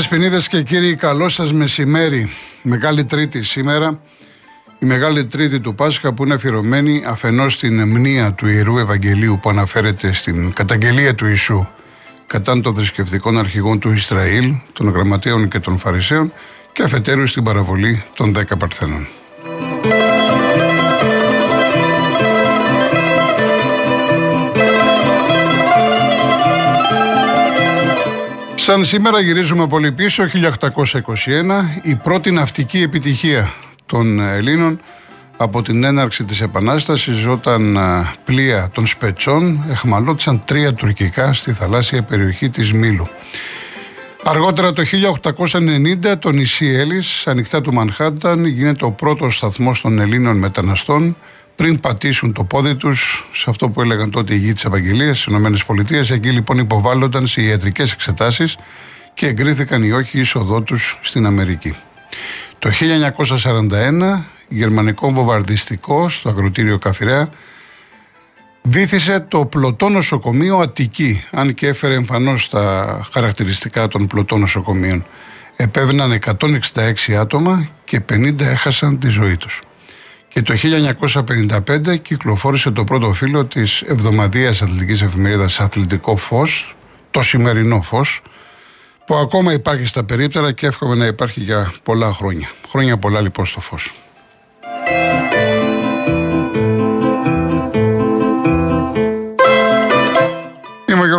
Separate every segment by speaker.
Speaker 1: Κυρίε Δεσποινίδε και κύριοι, καλό σας μεσημέρι. Μεγάλη Τρίτη σήμερα. Η Μεγάλη Τρίτη του Πάσχα που είναι αφιερωμένη αφενός στην μνήα του Ιερού Ευαγγελίου που αναφέρεται στην καταγγελία του Ιησού κατά των θρησκευτικών αρχηγών του Ισραήλ, των γραμματέων και των Φαρισαίων και αφετέρου στην παραβολή των δέκα Παρθένων. Σαν σήμερα γυρίζουμε πολύ πίσω, 1821, η πρώτη ναυτική επιτυχία των Ελλήνων από την έναρξη της Επανάστασης όταν πλοία των Σπετσών εχμαλώτησαν τρία τουρκικά στη θαλάσσια περιοχή της Μήλου. Αργότερα το 1890 το νησί Έλλης, ανοιχτά του Μανχάταν, γίνεται ο πρώτος σταθμός των Ελλήνων μεταναστών πριν πατήσουν το πόδι τους σε αυτό που έλεγαν τότε οι γη της Ευαγγελίας στις ΗΠΑ. Εκεί λοιπόν υποβάλλονταν σε ιατρικές εξετάσεις και εγκρίθηκαν οι όχι είσοδό τους στην Αμερική. Το 1941, γερμανικό βομβαρδιστικό στο αγροτήριο Καφυρέα βήθησε το πλωτό νοσοκομείο Αττική, αν και έφερε εμφανώς τα χαρακτηριστικά των πλωτών νοσοκομείων. Επέβαιναν 166 άτομα και 50 έχασαν τη ζωή τους και το 1955 κυκλοφόρησε το πρώτο φύλλο της εβδομαδίας αθλητικής εφημερίδας Αθλητικό Φως, το σημερινό φως, που ακόμα υπάρχει στα περίπτερα και εύχομαι να υπάρχει για πολλά χρόνια. Χρόνια πολλά λοιπόν στο φως.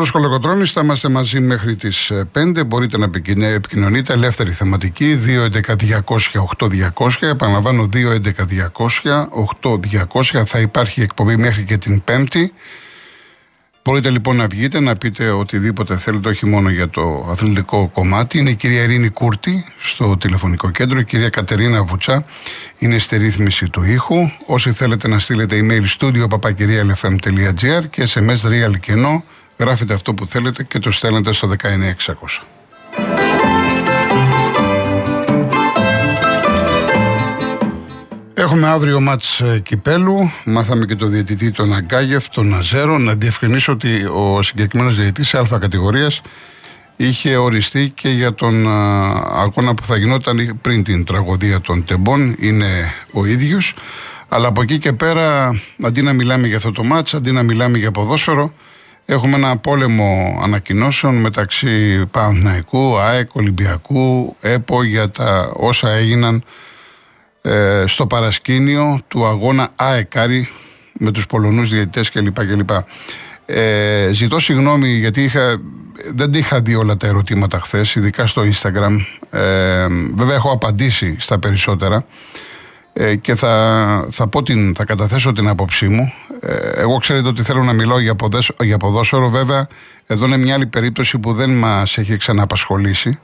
Speaker 1: Γιώργος Κολοκοτρώνης, θα είμαστε μαζί μέχρι τις 5. Ε, Μπορείτε να επικοινωνείτε ελεύθερη θεματική 2.11.200.8.200. Επαναλαμβάνω 2.11.200.8.200. Θα υπάρχει εκπομπή μέχρι και την Πέμπτη. Μπορείτε λοιπόν να βγείτε να πείτε οτιδήποτε θέλετε, όχι μόνο για το αθλητικό κομμάτι. Είναι η κυρία Ειρήνη Κούρτη στο τηλεφωνικό κέντρο, η κυρία Κατερίνα Βουτσά είναι στη ρύθμιση του ήχου. Όσοι θέλετε να στείλετε email studio papakirialfm.gr και SMS real κενό Γράφετε αυτό που θέλετε και το στέλνετε στο 19600. Έχουμε αύριο μάτς ε, κυπέλου. Μάθαμε και το διαιτητή τον Αγκάγεφ, τον Ναζέρο. Να διευκρινίσω ότι ο συγκεκριμένος διαιτητής σε α κατηγορίας είχε οριστεί και για τον αγώνα που θα γινόταν πριν την τραγωδία των Τεμπών. Είναι ο ίδιος. Αλλά από εκεί και πέρα, αντί να μιλάμε για αυτό το μάτς, αντί να μιλάμε για ποδόσφαιρο, Έχουμε ένα πόλεμο ανακοινώσεων μεταξύ Παναθηναϊκού, ΑΕΚ, Ολυμπιακού, ΕΠΟ για τα όσα έγιναν ε, στο παρασκήνιο του αγώνα ΑΕΚΑΡΙ με τους Πολωνούς διαιτητές κλπ. κλπ. Ε, ζητώ συγγνώμη γιατί είχα, δεν είχα δει όλα τα ερωτήματα χθες, ειδικά στο Instagram. Ε, βέβαια έχω απαντήσει στα περισσότερα ε, και θα, θα, πω την, θα καταθέσω την άποψή μου. Ε, εγώ ξέρετε ότι θέλω να μιλώ για, ποδέσο, για ποδόσφαιρο. Βέβαια, εδώ είναι μια άλλη περίπτωση που δεν μας έχει ξαναπασχολήσει.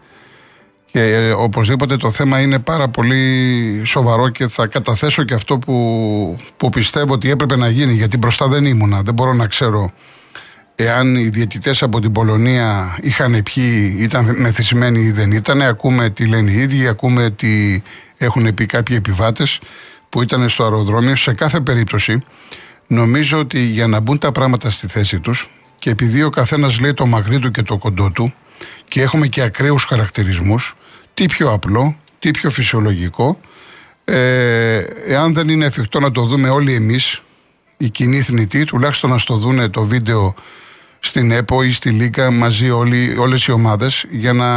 Speaker 1: Και ε, οπωσδήποτε το θέμα είναι πάρα πολύ σοβαρό και θα καταθέσω και αυτό που, που πιστεύω ότι έπρεπε να γίνει. Γιατί μπροστά δεν ήμουνα. Δεν μπορώ να ξέρω εάν οι διαιτητές από την Πολωνία είχαν πιει, ήταν μεθυσμένοι ή δεν ήταν. Ακούμε τι λένε οι ίδιοι, ακούμε τι έχουν πει κάποιοι επιβάτες που ήταν στο αεροδρόμιο. Σε κάθε περίπτωση, νομίζω ότι για να μπουν τα πράγματα στη θέση τους και επειδή ο καθένας λέει το μαγρί του και το κοντό του και έχουμε και ακραίους χαρακτηρισμούς, τι πιο απλό, τι πιο φυσιολογικό, ε, εάν δεν είναι εφικτό να το δούμε όλοι εμείς, οι κοινοί θνητοί, τουλάχιστον να στο δούνε το βίντεο στην ΕΠΟ ή στη ΛΙΚΑ μαζί όλοι, όλες οι ομάδες για να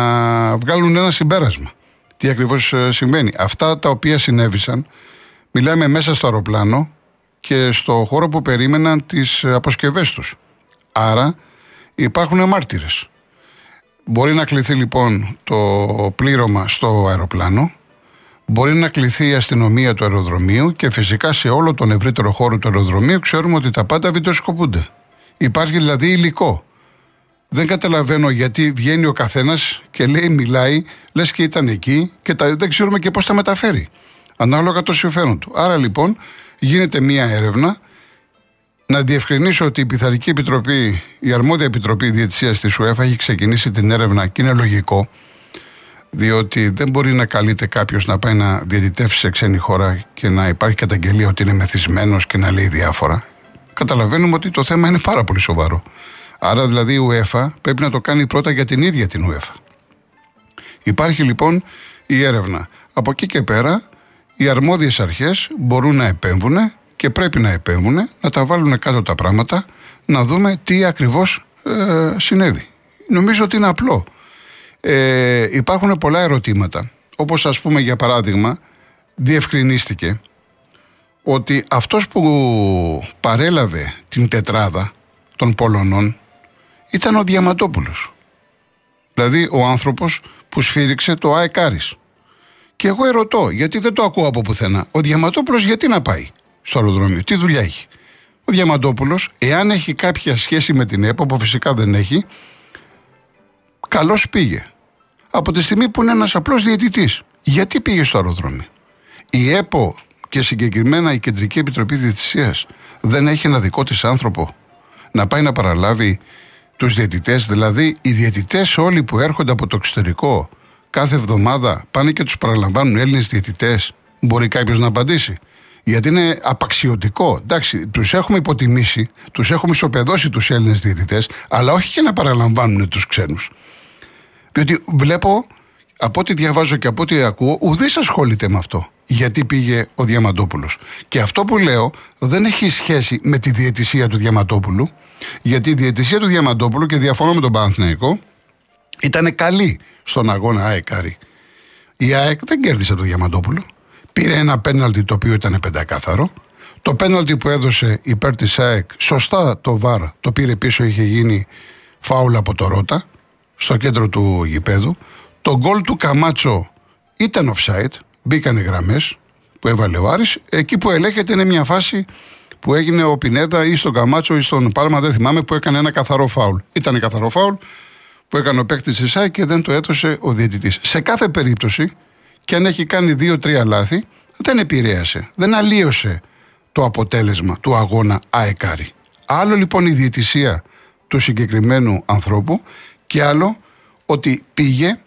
Speaker 1: βγάλουν ένα συμπέρασμα. Τι ακριβώς ε, συμβαίνει. Αυτά τα οποία συνέβησαν, μιλάμε μέσα στο αεροπλάνο και στο χώρο που περίμεναν τις αποσκευές τους. Άρα υπάρχουν μάρτυρες. Μπορεί να κληθεί λοιπόν το πλήρωμα στο αεροπλάνο, μπορεί να κληθεί η αστυνομία του αεροδρομίου και φυσικά σε όλο τον ευρύτερο χώρο του αεροδρομίου ξέρουμε ότι τα πάντα βιντεοσκοπούνται. Υπάρχει δηλαδή υλικό. Δεν καταλαβαίνω γιατί βγαίνει ο καθένας και λέει, μιλάει, λες και ήταν εκεί και τα, δεν ξέρουμε και πώς τα μεταφέρει. Ανάλογα το συμφέρον του. Άρα λοιπόν γίνεται μία έρευνα. Να διευκρινίσω ότι η Πειθαρική Επιτροπή, η αρμόδια Επιτροπή Διετησία της ΟΕΦΑ έχει ξεκινήσει την έρευνα και είναι λογικό. Διότι δεν μπορεί να καλείται κάποιος να πάει να διαιτητεύσει σε ξένη χώρα και να υπάρχει καταγγελία ότι είναι μεθυσμένος και να λέει διάφορα καταλαβαίνουμε ότι το θέμα είναι πάρα πολύ σοβαρό. Άρα δηλαδή η UEFA πρέπει να το κάνει πρώτα για την ίδια την UEFA. Υπάρχει λοιπόν η έρευνα. Από εκεί και πέρα οι αρμόδιες αρχές μπορούν να επέμβουν και πρέπει να επέμβουν, να τα βάλουν κάτω τα πράγματα, να δούμε τι ακριβώς ε, συνέβη. Νομίζω ότι είναι απλό. Ε, υπάρχουν πολλά ερωτήματα. Όπως ας πούμε για παράδειγμα, διευκρινίστηκε ότι αυτός που παρέλαβε την τετράδα των Πολωνών ήταν ο Διαμαντόπουλος. Δηλαδή ο άνθρωπος που σφύριξε το ΑΕΚ Και εγώ ερωτώ, γιατί δεν το ακούω από πουθενά. Ο Διαμαντόπουλος γιατί να πάει στο αεροδρόμιο, τι δουλειά έχει; Ο Διαμαντόπουλος, εάν έχει κάποια σχέση με την ΕΠΟ, που φυσικά δεν έχει, καλώς πήγε. Από τη στιγμή που είναι ένας απλός διαιτητής. Γιατί πήγε στο αεροδρόμιο; Η ΕΠΟ και συγκεκριμένα η Κεντρική Επιτροπή Διαιτησίας δεν έχει ένα δικό της άνθρωπο να πάει να παραλάβει τους διαιτητές; Δηλαδή οι διαιτητές όλοι που έρχονται από το εξωτερικό κάθε εβδομάδα πάνε και τους παραλαμβάνουν Έλληνες διαιτητές. Μπορεί κάποιος να απαντήσει. Γιατί είναι απαξιωτικό. Εντάξει, τους έχουμε υποτιμήσει, τους έχουμε ισοπεδώσει τους Έλληνες διαιτητές, αλλά όχι και να παραλαμβάνουν τους ξένους. Διότι βλέπω, από ό,τι διαβάζω και από ό,τι ακούω, ουδής ασχολείται με αυτό. Γιατί πήγε ο Διαμαντόπουλος. Και αυτό που λέω δεν έχει σχέση με τη διαιτησία του Διαμαντόπουλου, γιατί η διαιτησία του Διαμαντόπουλου, και διαφωνώ με τον Παναθηναϊκό, ήταν καλή στον αγώνα ΑΕΚ Η ΑΕΚ δεν κέρδισε το Διαμαντόπουλο. Πήρε ένα πέναλτι το οποίο ήταν πεντακάθαρο. Το πέναλτι που έδωσε υπέρ της ΑΕΚ, σωστά το ΒΑΡ το πήρε πίσω, είχε γίνει φάουλα από το Ρότα στο κέντρο του γηπέδου. Το γκολ του Καμάτσο ήταν offside, μπήκαν οι γραμμές που έβαλε ο Άρης. Εκεί που ελέγχεται είναι μια φάση που έγινε ο Πινέδα ή στον Καμάτσο ή στον Πάλμα, δεν θυμάμαι, που έκανε ένα καθαρό φάουλ. Ήταν καθαρό φάουλ που έκανε ο παίκτης της ΣΑΙ και δεν το έδωσε ο διαιτητής. Σε κάθε περίπτωση, και αν έχει κάνει δύο-τρία λάθη, δεν επηρέασε, δεν αλλίωσε το αποτέλεσμα του αγώνα αεκάρι. Άλλο λοιπόν η διαιτησία του συγκεκριμένου ανθρώπου και άλλο ότι πήγε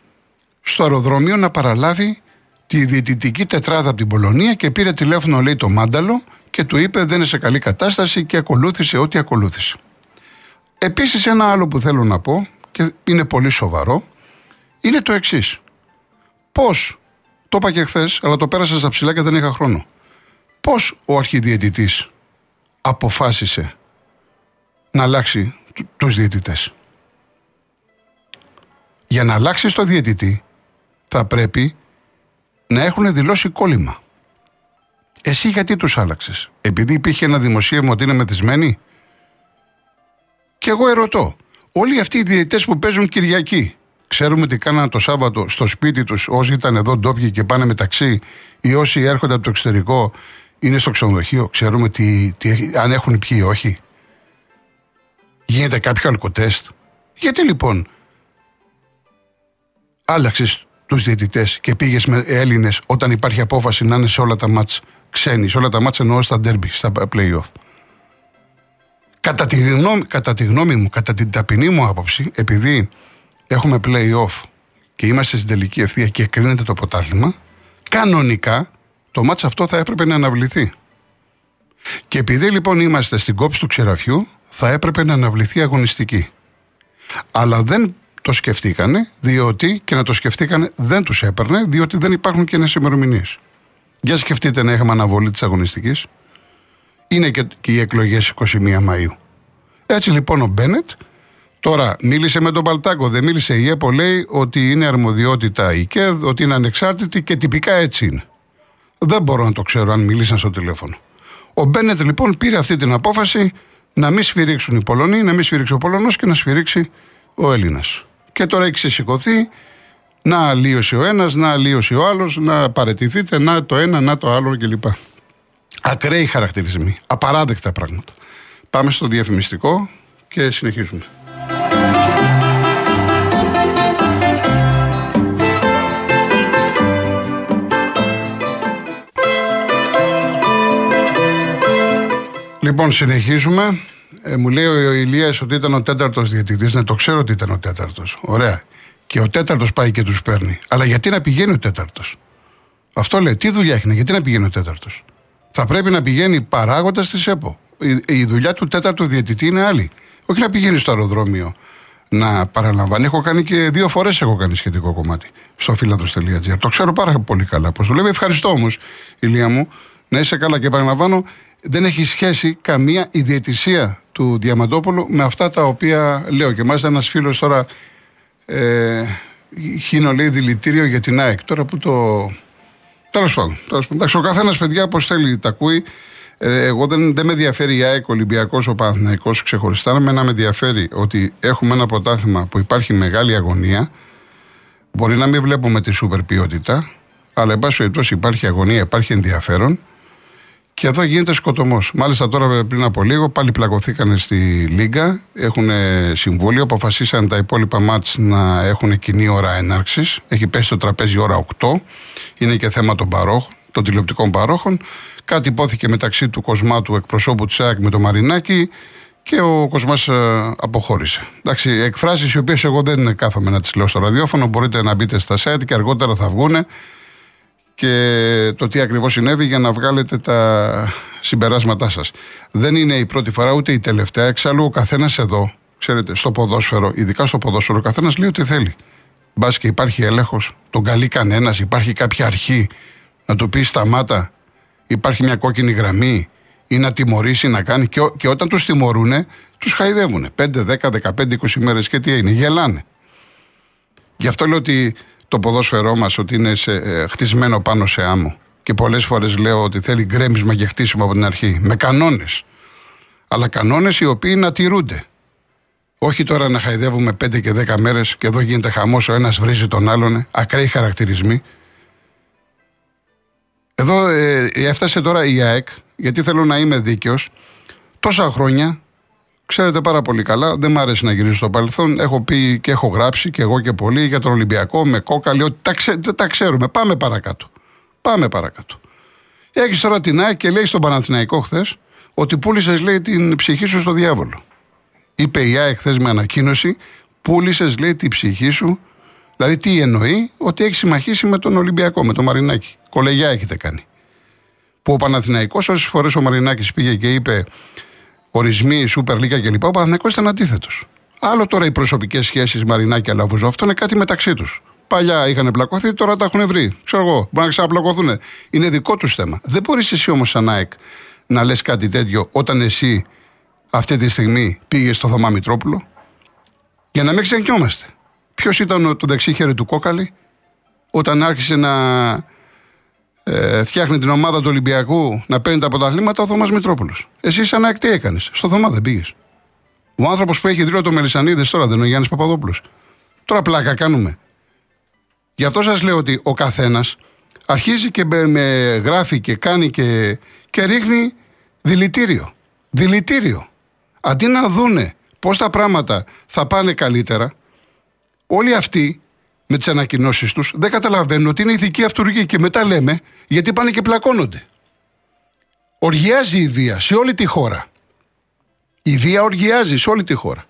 Speaker 1: στο αεροδρόμιο να παραλάβει τη διαιτητική τετράδα από την Πολωνία και πήρε τηλέφωνο, λέει, το Μάνταλο και του είπε δεν είναι σε καλή κατάσταση και ακολούθησε ό,τι ακολούθησε. Επίσης ένα άλλο που θέλω να πω και είναι πολύ σοβαρό είναι το εξής. Πώς, το είπα και χθες, αλλά το πέρασα στα ψηλά και δεν είχα χρόνο. Πώς ο αρχιδιαιτητής αποφάσισε να αλλάξει τους διαιτητές; Για να αλλάξει το διαιτητή θα πρέπει να έχουν δηλώσει κόλλημα. Εσύ γιατί τους άλλαξες; Επειδή υπήρχε ένα δημοσίευμα ότι είναι μεθυσμένοι; Και εγώ ερωτώ. Όλοι αυτοί οι διαιτητές που παίζουν Κυριακή ξέρουμε τι κάνανε το Σάββατο στο σπίτι τους όσοι ήταν εδώ ντόπιοι και πάνε μεταξύ ή όσοι έρχονται από το εξωτερικό είναι στο ξενοδοχείο. Ξέρουμε τι, τι, αν έχουν πιει ή όχι. Γίνεται κάποιο αλκοτέστ. Γιατί λοιπόν άλλαξες τους διαιτητές και πήγες με Έλληνες όταν υπάρχει απόφαση να είναι σε όλα τα μάτς ξένοι, σε όλα τα μάτς εννοώ στα ντέρμπι, στα playoff. Κατά τη, γνώμη, κατά τη γνώμη μου, κατά την ταπεινή μου άποψη, επειδή έχουμε playoff και είμαστε στην τελική ευθεία και κρίνεται το ποτάθλημα, κανονικά το μάτς αυτό θα έπρεπε να αναβληθεί. Και επειδή λοιπόν είμαστε στην κόψη του ξεραφιού, θα έπρεπε να αναβληθεί αγωνιστική. Αλλά δεν το σκεφτήκανε, διότι και να το σκεφτήκανε δεν τους έπαιρνε, διότι δεν υπάρχουν και ημερομηνίες. Για σκεφτείτε να είχαμε αναβολή της αγωνιστικής. Είναι και, και οι εκλογές 21 Μαου. Έτσι λοιπόν ο Μπένετ τώρα μίλησε με τον Παλτάκο, δεν μίλησε η ΕΠΟ, λέει ότι είναι αρμοδιότητα η ΚΕΔ, ότι είναι ανεξάρτητη και τυπικά έτσι είναι. Δεν μπορώ να το ξέρω αν μίλησαν στο τηλέφωνο. Ο Μπένετ λοιπόν πήρε αυτή την απόφαση να μην σφυρίξουν οι Πολωνοί, να μην σφυρίξει ο Πολωνός και να σφυρίξει ο Έλληνας. Και τώρα έχει ξεσηκωθεί να αλλίωσε ο ένας, να αλλίωσε ο άλλος, να παρετηθείτε, να το ένα, να το άλλο κλπ. Ακραίοι χαρακτηρισμοί. Απαράδεκτα πράγματα. Πάμε στο διαφημιστικό και συνεχίζουμε. Λοιπόν, συνεχίζουμε. Ε, μου λέει ο Ηλίας ότι ήταν ο τέταρτος διαιτητής. Ναι, το ξέρω ότι ήταν ο τέταρτος. Ωραία. Και ο τέταρτος πάει και τους παίρνει. Αλλά γιατί να πηγαίνει ο τέταρτος; Αυτό λέει. Τι δουλειά έχει, γιατί να πηγαίνει ο τέταρτος; Θα πρέπει να πηγαίνει παράγοντα τη ΕΠΟ. Η, η δουλειά του τέταρτου διαιτητή είναι άλλη. Όχι να πηγαίνει στο αεροδρόμιο να παραλαμβάνει. Έχω κάνει και δύο φορέ έχω κάνει σχετικό κομμάτι στο φίλατρο.gr. Το ξέρω πάρα πολύ καλά πώ δουλεύει. Ευχαριστώ όμω, ηλία μου, να είσαι καλά και παραλαμβάνω. Δεν έχει σχέση καμία ιδιαιτησία του Διαμαντόπουλου με αυτά τα οποία λέω. Και μάλιστα ένα φίλο τώρα ε, χύνω λέει δηλητήριο για την ΑΕΚ. Τώρα που το. Τέλος πάντων. Εντάξει, ο καθένας παιδιά πώς θέλει τα ακούει. Ε, εγώ δεν, δεν με ενδιαφέρει η ΑΕΚ, ο Ολυμπιακός, ο Παναθυναϊκό ξεχωριστά. Με να με ενδιαφέρει ότι έχουμε ένα πρωτάθλημα που υπάρχει μεγάλη αγωνία. Μπορεί να μην βλέπουμε τη σούπερ ποιότητα, αλλά εν πάση περιπτώσει υπάρχει αγωνία, υπάρχει ενδιαφέρον. Και εδώ γίνεται σκοτωμός. Μάλιστα τώρα πριν από λίγο πάλι πλακωθήκαν στη Λίγκα. Έχουν συμβούλιο, αποφασίσαν τα υπόλοιπα μάτς να έχουν κοινή ώρα έναρξης. Έχει πέσει το τραπέζι ώρα 8. Είναι και θέμα των παρόχων, των τηλεοπτικών παρόχων. Κάτι υπόθηκε μεταξύ του Κοσμάτου εκπροσώπου της ΑΕΚ με το Μαρινάκι και ο Κοσμάς ε, αποχώρησε. Εντάξει, εκφράσεις οι οποίες εγώ δεν κάθομαι να τις λέω στο ραδιόφωνο. Μπορείτε να μπείτε στα site και αργότερα θα βγούνε και το τι ακριβώς συνέβη για να βγάλετε τα συμπεράσματά σας. Δεν είναι η πρώτη φορά ούτε η τελευταία. Εξάλλου ο καθένας εδώ, ξέρετε, στο ποδόσφαιρο, ειδικά στο ποδόσφαιρο, ο καθένας λέει ό,τι θέλει. Μπας και υπάρχει έλεγχος, τον καλεί κανένας, υπάρχει κάποια αρχή να του πει σταμάτα, υπάρχει μια κόκκινη γραμμή ή να τιμωρήσει να κάνει. Και, και όταν τους τιμωρούν, τους χαϊδεύουν. 5, 10, 15, 20 μέρες και τι έγινε, γελάνε. Γι' αυτό λέω ότι το ποδόσφαιρό μας ότι είναι σε, ε, χτισμένο πάνω σε άμμο. Και πολλές φορές λέω ότι θέλει γκρέμισμα και χτίσιμο από την αρχή. Με κανόνες. Αλλά κανόνες οι οποίοι να τηρούνται. Όχι τώρα να χαϊδεύουμε 5 και 10 μέρες και εδώ γίνεται χαμός, ο ένας βρίζει τον άλλον. Ακραίοι χαρακτηρισμοί. Εδώ ε, έφτασε τώρα η ΑΕΚ, γιατί θέλω να είμαι δίκαιος. Τόσα χρόνια Ξέρετε πάρα πολύ καλά, δεν μ' άρεσε να γυρίσω στο παρελθόν. Έχω πει και έχω γράψει και εγώ και πολύ για τον Ολυμπιακό με κόκαλη, ότι τα, ξέ, τα ξέρουμε. Πάμε παρακάτω. Πάμε παρακάτω. Έχεις τώρα την ΑΕΚ και λέει στον Παναθηναϊκό χθες ότι πούλησες, λέει, την ψυχή σου στο διάβολο. Είπε η ΑΕΚ χθες με ανακοίνωση, πούλησες, λέει, την ψυχή σου. Δηλαδή, τι εννοεί, ότι έχεις συμμαχήσει με τον Ολυμπιακό, με τον Μαρινάκη. Κολεγιά έχετε κάνει. Που ο Παναθηναϊκός όσες φορές ο Μαρινάκης πήγε και είπε ορισμοί, Σούπερ Λίγκα κλπ. Ο Παναθυνακό ήταν αντίθετος. Άλλο τώρα οι προσωπικές σχέσεις Μαρινάκη Αλαβουζό, αυτό είναι κάτι μεταξύ τους. Παλιά είχαν πλακωθεί, τώρα τα έχουν βρει. Ξέρω εγώ, μπορεί να ξαναπλακωθούν. Είναι δικό τους θέμα. Δεν μπορείς εσύ όμως, σαν ΑΕΚ, να λες κάτι τέτοιο όταν εσύ αυτή τη στιγμή πήγες στο Θωμά Μητρόπουλο; Για να μην ξεχνιόμαστε. Ποιος ήταν το δεξί χέρι του κόκαλη όταν άρχισε να ε, φτιάχνει την ομάδα του Ολυμπιακού να παίρνει τα αποταλήματα ο Θωμάς Μητρόπουλος. Εσύ σαν ακτή έκανες; Στο Θωμά δεν πήγες. Ο άνθρωπος που έχει δρύο το Μελισανίδες τώρα δεν είναι ο Γιάννης Παπαδόπουλος. Τώρα πλάκα κάνουμε. Γι' αυτό σας λέω ότι ο καθένας αρχίζει και με, γράφει και κάνει και, και ρίχνει δηλητήριο. Δηλητήριο. Αντί να δούνε πώς τα πράγματα θα πάνε καλύτερα, όλοι αυτοί με τις ανακοινώσεις τους, δεν καταλαβαίνουν ότι είναι ηθική αυτούργη και μετά λέμε γιατί πάνε και πλακώνονται. Οργιάζει η βία σε όλη τη χώρα. Η βία οργιάζει σε όλη τη χώρα.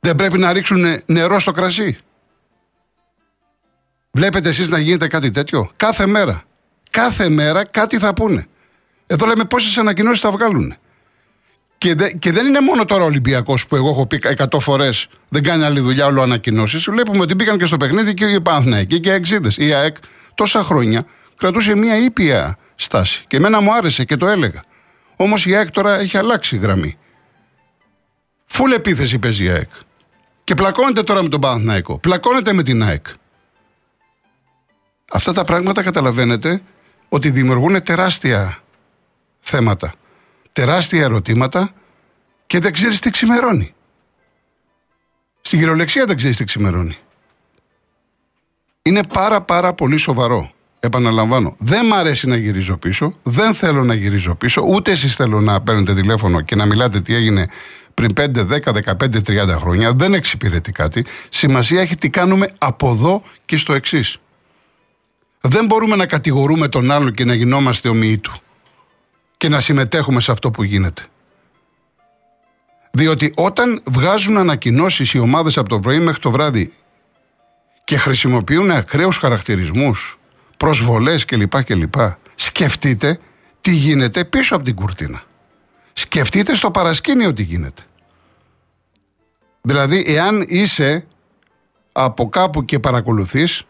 Speaker 1: Δεν πρέπει να ρίξουν νερό στο κρασί. Βλέπετε εσείς να γίνεται κάτι τέτοιο; Κάθε μέρα. Κάθε μέρα κάτι θα πούνε. Εδώ λέμε πόσες ανακοινώσεις θα βγάλουν. Και, δε, και δεν είναι μόνο τώρα ο Ολυμπιακός που εγώ έχω πει 100 φορές δεν κάνει άλλη δουλειά, όλο ανακοινώσεις. Βλέπουμε ότι μπήκαν και στο παιχνίδι και οι Παναθναϊκοί και οι Εξίδε. Η ΑΕΚ τόσα χρόνια κρατούσε μια ήπια στάση. Και εμένα μου άρεσε και το έλεγα. Όμως η ΑΕΚ τώρα έχει αλλάξει γραμμή. Φουλ επίθεση παίζει η ΑΕΚ. Και πλακώνεται τώρα με τον Παναθναϊκό. Πλακώνεται με την ΑΕΚ. Αυτά τα πράγματα καταλαβαίνετε ότι δημιουργούν τεράστια θέματα τεράστια ερωτήματα και δεν ξέρεις τι ξημερώνει. Στην κυριολεξία δεν ξέρεις τι ξημερώνει. Είναι πάρα πάρα πολύ σοβαρό. Επαναλαμβάνω, δεν μ' αρέσει να γυρίζω πίσω, δεν θέλω να γυρίζω πίσω, ούτε εσείς θέλω να παίρνετε τηλέφωνο και να μιλάτε τι έγινε πριν 5, 10, 15, 30 χρόνια. Δεν εξυπηρετεί κάτι. Σημασία έχει τι κάνουμε από εδώ και στο εξής. Δεν μπορούμε να κατηγορούμε τον άλλο και να γινόμαστε ομοιοί του και να συμμετέχουμε σε αυτό που γίνεται. Διότι όταν βγάζουν ανακοινώσεις οι ομάδες από το πρωί μέχρι το βράδυ και χρησιμοποιούν ακραίους χαρακτηρισμούς, προσβολές κλπ. κλπ. Σκεφτείτε τι γίνεται πίσω από την κουρτίνα. Σκεφτείτε στο παρασκήνιο τι γίνεται. Δηλαδή, εάν είσαι από κάπου και παρακολουθείς,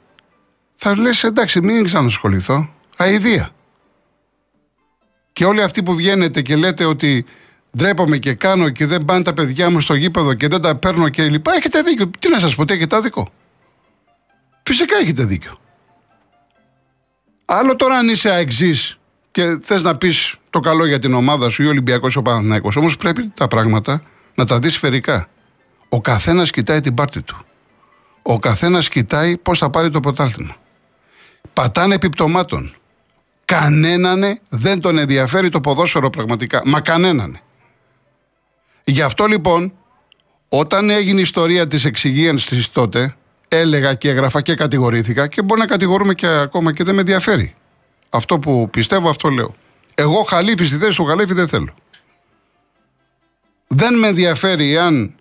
Speaker 1: θα λες εντάξει μην ξανασχοληθώ. Αηδία. Και όλοι αυτοί που βγαίνετε και λέτε ότι ντρέπομαι και κάνω και δεν πάνε τα παιδιά μου στο γήπεδο και δεν τα παίρνω και λοιπά, έχετε δίκιο. Τι να σας πω, τι έχετε άδικο; Φυσικά έχετε δίκιο. Άλλο τώρα αν είσαι αεξής και θες να πεις το καλό για την ομάδα σου ή ο Ολυμπιακός ο Παναθηναϊκός. Όμως πρέπει τα πράγματα να τα δεις σφαιρικά. Ο καθένας κοιτάει την πάρτη του. Ο καθένας κοιτάει πώς θα πάρει το πρωτάθλημα. Πατάνε επιπτωμάτων. Κανέναν δεν τον ενδιαφέρει το ποδόσφαιρο πραγματικά. Μα κανέναν. Γι' αυτό λοιπόν, όταν έγινε η ιστορία της εξυγίανσης τότε, έλεγα και έγραφα και κατηγορήθηκα και μπορεί να κατηγορούμε και ακόμα και δεν με ενδιαφέρει. Αυτό που πιστεύω, αυτό λέω. Εγώ χαλίφι στη θέση του χαλίφι δεν θέλω. Δεν με ενδιαφέρει αν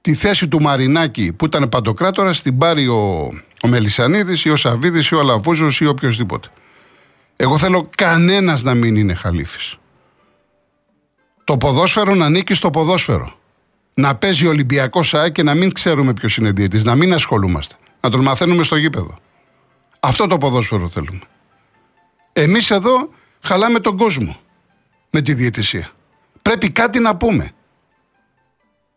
Speaker 1: τη θέση του Μαρινάκη που ήταν παντοκράτορα την πάρει ο, ο Μελισανίδης ή ο Σαββίδης ή ο Αλαβούζος ή οποιοδήποτε. Εγώ θέλω κανένας να μην είναι χαλίφης. Το ποδόσφαιρο να ανήκει στο ποδόσφαιρο. Να παίζει Ολυμπιακός ΣΑΕ και να μην ξέρουμε ποιος είναι διαιτή, να μην ασχολούμαστε. Να τον μαθαίνουμε στο γήπεδο. Αυτό το ποδόσφαιρο θέλουμε. Εμείς εδώ χαλάμε τον κόσμο με τη διαιτησία. Πρέπει κάτι να πούμε.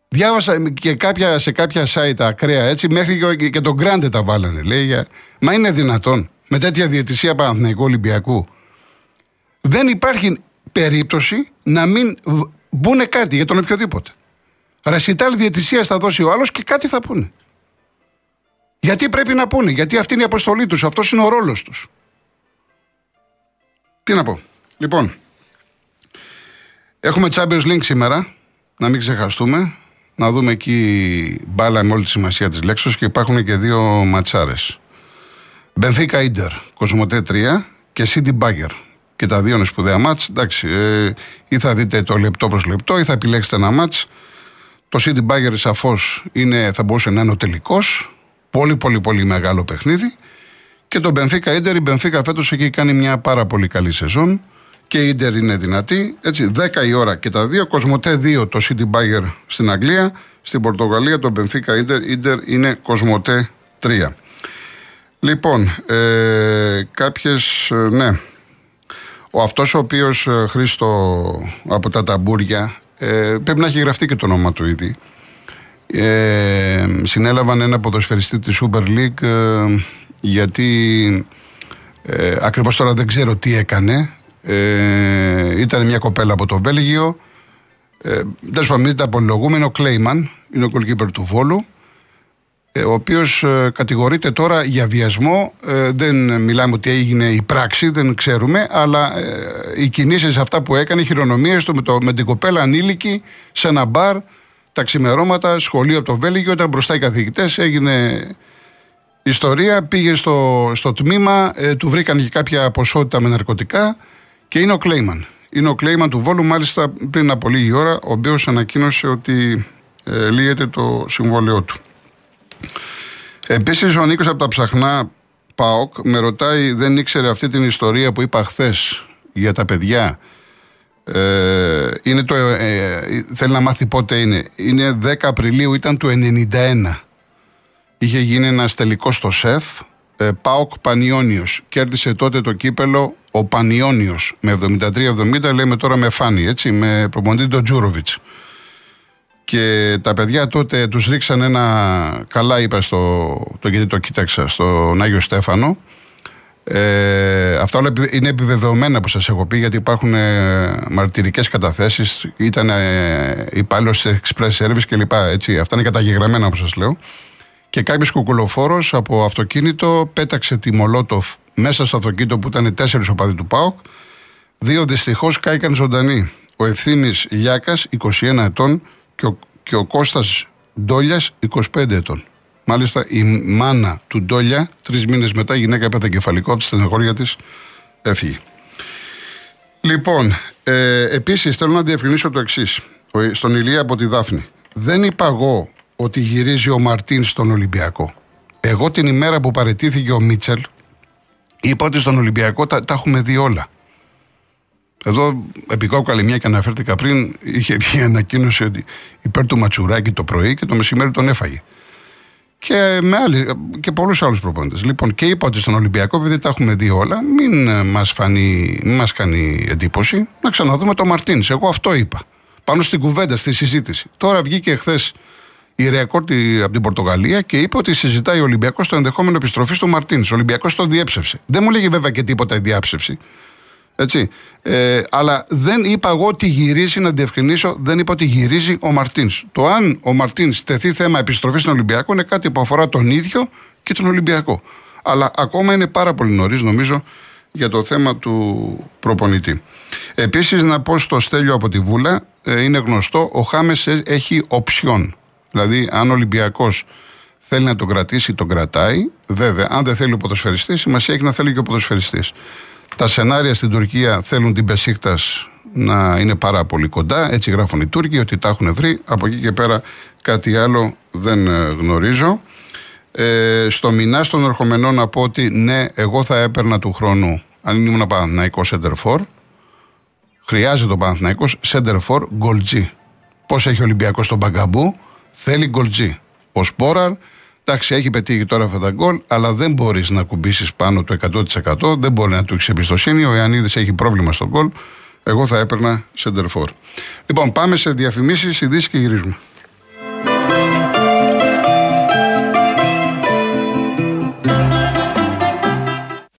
Speaker 1: Διάβασα και κάποια, σε κάποια site ακραία έτσι, μέχρι και, και τον Γκράντε τα βάλανε. Λέει, για... Μα είναι δυνατόν με τέτοια διαιτησία Παναθηναϊκού Ολυμπιακού. Δεν υπάρχει περίπτωση να μην μπουν κάτι για τον οποιοδήποτε. Ρασιτάλ διαιτησία θα δώσει ο άλλος και κάτι θα πούνε. Γιατί πρέπει να πούνε, γιατί αυτή είναι η αποστολή τους, αυτός είναι ο ρόλος τους. Τι να πω. Λοιπόν, έχουμε Champions League σήμερα, να μην ξεχαστούμε. Να δούμε εκεί μπάλα με όλη τη σημασία της λέξης και υπάρχουν και δύο ματσάρες. Μπενφίκα Ιντερ, Κοσμοτέ 3 και Σίντι Μπάγκερ. Και τα δύο είναι σπουδαία μάτς. Εντάξει, ε, ή θα δείτε το λεπτό προς λεπτό ή θα επιλέξετε ένα μάτς. Το City Bagger σαφώς θα μπορούσε να είναι ο τελικός. Πολύ, πολύ, πολύ μεγάλο παιχνίδι. Και το Benfica Inter, η Benfica φέτος έχει κάνει μια πάρα πολύ καλή σεζόν. Και η Inter είναι δυνατή. Έτσι, 10 η ώρα και τα δύο. Κοσμοτέ 2 το City Bagger στην Αγγλία. Στην Πορτογαλία το Benfica Inter, Inter είναι Κοσμοτέ 3. Λοιπόν, ε, κάποιες, ε, ναι, ο αυτός ο οποίος ε, Χρήστο από τα ταμπούρια ε, πρέπει να έχει γραφτεί και το όνομα του ήδη. Ε, συνέλαβαν ένα ποδοσφαιριστή της Super League ε, γιατί ε, ακριβώς τώρα δεν ξέρω τι έκανε. Ε, ήταν μια κοπέλα από το Βέλγιο. Ε, δεν σου μην τα απολογούμε, είναι ο Κλέιμαν, είναι ο goalkeeper του Βόλου. Ε, ο οποίος ε, κατηγορείται τώρα για βιασμό. Ε, δεν μιλάμε ότι έγινε η πράξη, δεν ξέρουμε, αλλά οι κινήσεις αυτά που έκανε, οι χειρονομίες του με, το, με την κοπέλα ανήλικη σε ένα μπαρ, τα ξημερώματα, σχολείο από το Βέλγιο, ήταν μπροστά οι καθηγητές, έγινε ιστορία, πήγε στο, στο τμήμα, του βρήκαν και κάποια ποσότητα με ναρκωτικά και είναι ο Κλέιμαν. Είναι ο Κλέιμαν του Βόλου, μάλιστα πριν από λίγη ώρα, ο οποίος ανακοίνωσε ότι ε, λύεται το συμβόλαιό του. Επίσης, ο Νίκος από τα ψαχνά Πάοκ με ρωτάει, δεν ήξερε αυτή την ιστορία που είπα χθες για τα παιδιά. Ε, είναι το, ε, ε, θέλει να μάθει πότε είναι. Είναι 10 Απριλίου, ήταν του 91. Είχε γίνει ένας τελικός στο ΣΕΦ. Ε, Πάοκ Πανιόνιος. Κέρδισε τότε το κύπελο ο Πανιόνιος με 73-70. Λέμε τώρα με φάνη, έτσι, με προποντή τον Τζούροβιτς. Και τα παιδιά τότε τους ρίξαν ένα, καλά είπα στο, το, γιατί το κοίταξα, στον Άγιο Στέφανο. Ε, αυτά όλα είναι επιβεβαιωμένα που σας έχω πει γιατί υπάρχουν ε, μαρτυρικές καταθέσεις ήταν ε, υπάλληλος της Express Service κλπ. Έτσι, αυτά είναι καταγεγραμμένα όπως σας λέω και κάποιος κουκουλοφόρος από αυτοκίνητο πέταξε τη Μολότοφ μέσα στο αυτοκίνητο που ήταν τέσσερις οπαδοί του ΠΑΟΚ δύο δυστυχώς κάηκαν ζωντανοί ο Ευθύμης Λιάκας 21 ετών και ο, και ο Κώστας Ντόλιας 25 ετών. Μάλιστα η μάνα του Ντόλια, τρεις μήνες μετά, η γυναίκα έπαθε κεφαλικό από τη στενοχώρια της, έφυγε. Λοιπόν, ε, επίσης θέλω να διευκρινίσω το εξής. Στον Ηλία από τη Δάφνη. Δεν είπα εγώ ότι γυρίζει ο Μαρτίν στον Ολυμπιακό. Εγώ την ημέρα που παρετήθηκε ο Μίτσελ, είπα ότι στον Ολυμπιακό τα, τα έχουμε δει όλα. Εδώ, επικόκαλη μια και αναφέρθηκα πριν, είχε βγει ανακοίνωση ότι υπέρ του Ματσουράκη το πρωί και το μεσημέρι τον έφαγε. Και, με άλλοι, και πολλούς άλλους προπονητές. Λοιπόν, και είπα ότι στον Ολυμπιακό, επειδή τα έχουμε δει όλα, μην ε, μας μας κάνει εντύπωση να ξαναδούμε τον Μαρτίνς. Εγώ αυτό είπα. Πάνω στην κουβέντα, στη συζήτηση. Τώρα βγήκε χθες η Ρεκόρτη από την Πορτογαλία και είπε ότι συζητάει ο Ολυμπιακός το ενδεχόμενο επιστροφή του Μαρτίνς. Ο Ολυμπιακός τον διέψευσε. Δεν μου λέγει βέβαια και τίποτα η διάψευση. Έτσι. Ε, αλλά δεν είπα εγώ ότι γυρίζει, να διευκρινίσω, δεν είπα ότι γυρίζει ο Μαρτίνς. Το αν ο Μαρτίνς τεθεί θέμα επιστροφής στον Ολυμπιακό είναι κάτι που αφορά τον ίδιο και τον Ολυμπιακό. Αλλά ακόμα είναι πάρα πολύ νωρίς, νομίζω, για το θέμα του προπονητή. Επίσης, να πω στο Στέλιο από τη Βούλα, ε, είναι γνωστό, ο Χάμες έχει οψιόν. Δηλαδή, αν ο Ολυμπιακός θέλει να τον κρατήσει, τον κρατάει. Βέβαια, αν δεν θέλει ο ποδοσφαιριστής, σημασία έχει να θέλει και ο ποδοσφαιριστής. Τα σενάρια στην Τουρκία θέλουν την Πεσίκτα να είναι πάρα πολύ κοντά. Έτσι γράφουν οι Τούρκοι ότι τα έχουν βρει. Από εκεί και πέρα κάτι άλλο δεν ε, γνωρίζω. Ε, στο μηνά των ερχομενών να πω ότι ναι, εγώ θα έπαιρνα του χρόνου αν ήμουν Παναθηναϊκός Σέντερφορ. Χρειάζεται ο Παναθηναϊκός Σέντερφορ γκολτζή. Πώς έχει ο Ολυμπιακός τον Μπαγκαμπού, θέλει γκολτζή. Ο Σπόραρ Εντάξει, έχει πετύχει τώρα αυτά τα γκολ, αλλά δεν μπορείς να κουμπίσεις πάνω το 100%. Δεν μπορεί να του έχεις εμπιστοσύνη. Ο Ιωαννίδης έχει πρόβλημα στον γκολ. Εγώ θα έπαιρνα σεντερφόρ. Λοιπόν, πάμε σε διαφημίσεις, ειδήσεις και γυρίζουμε.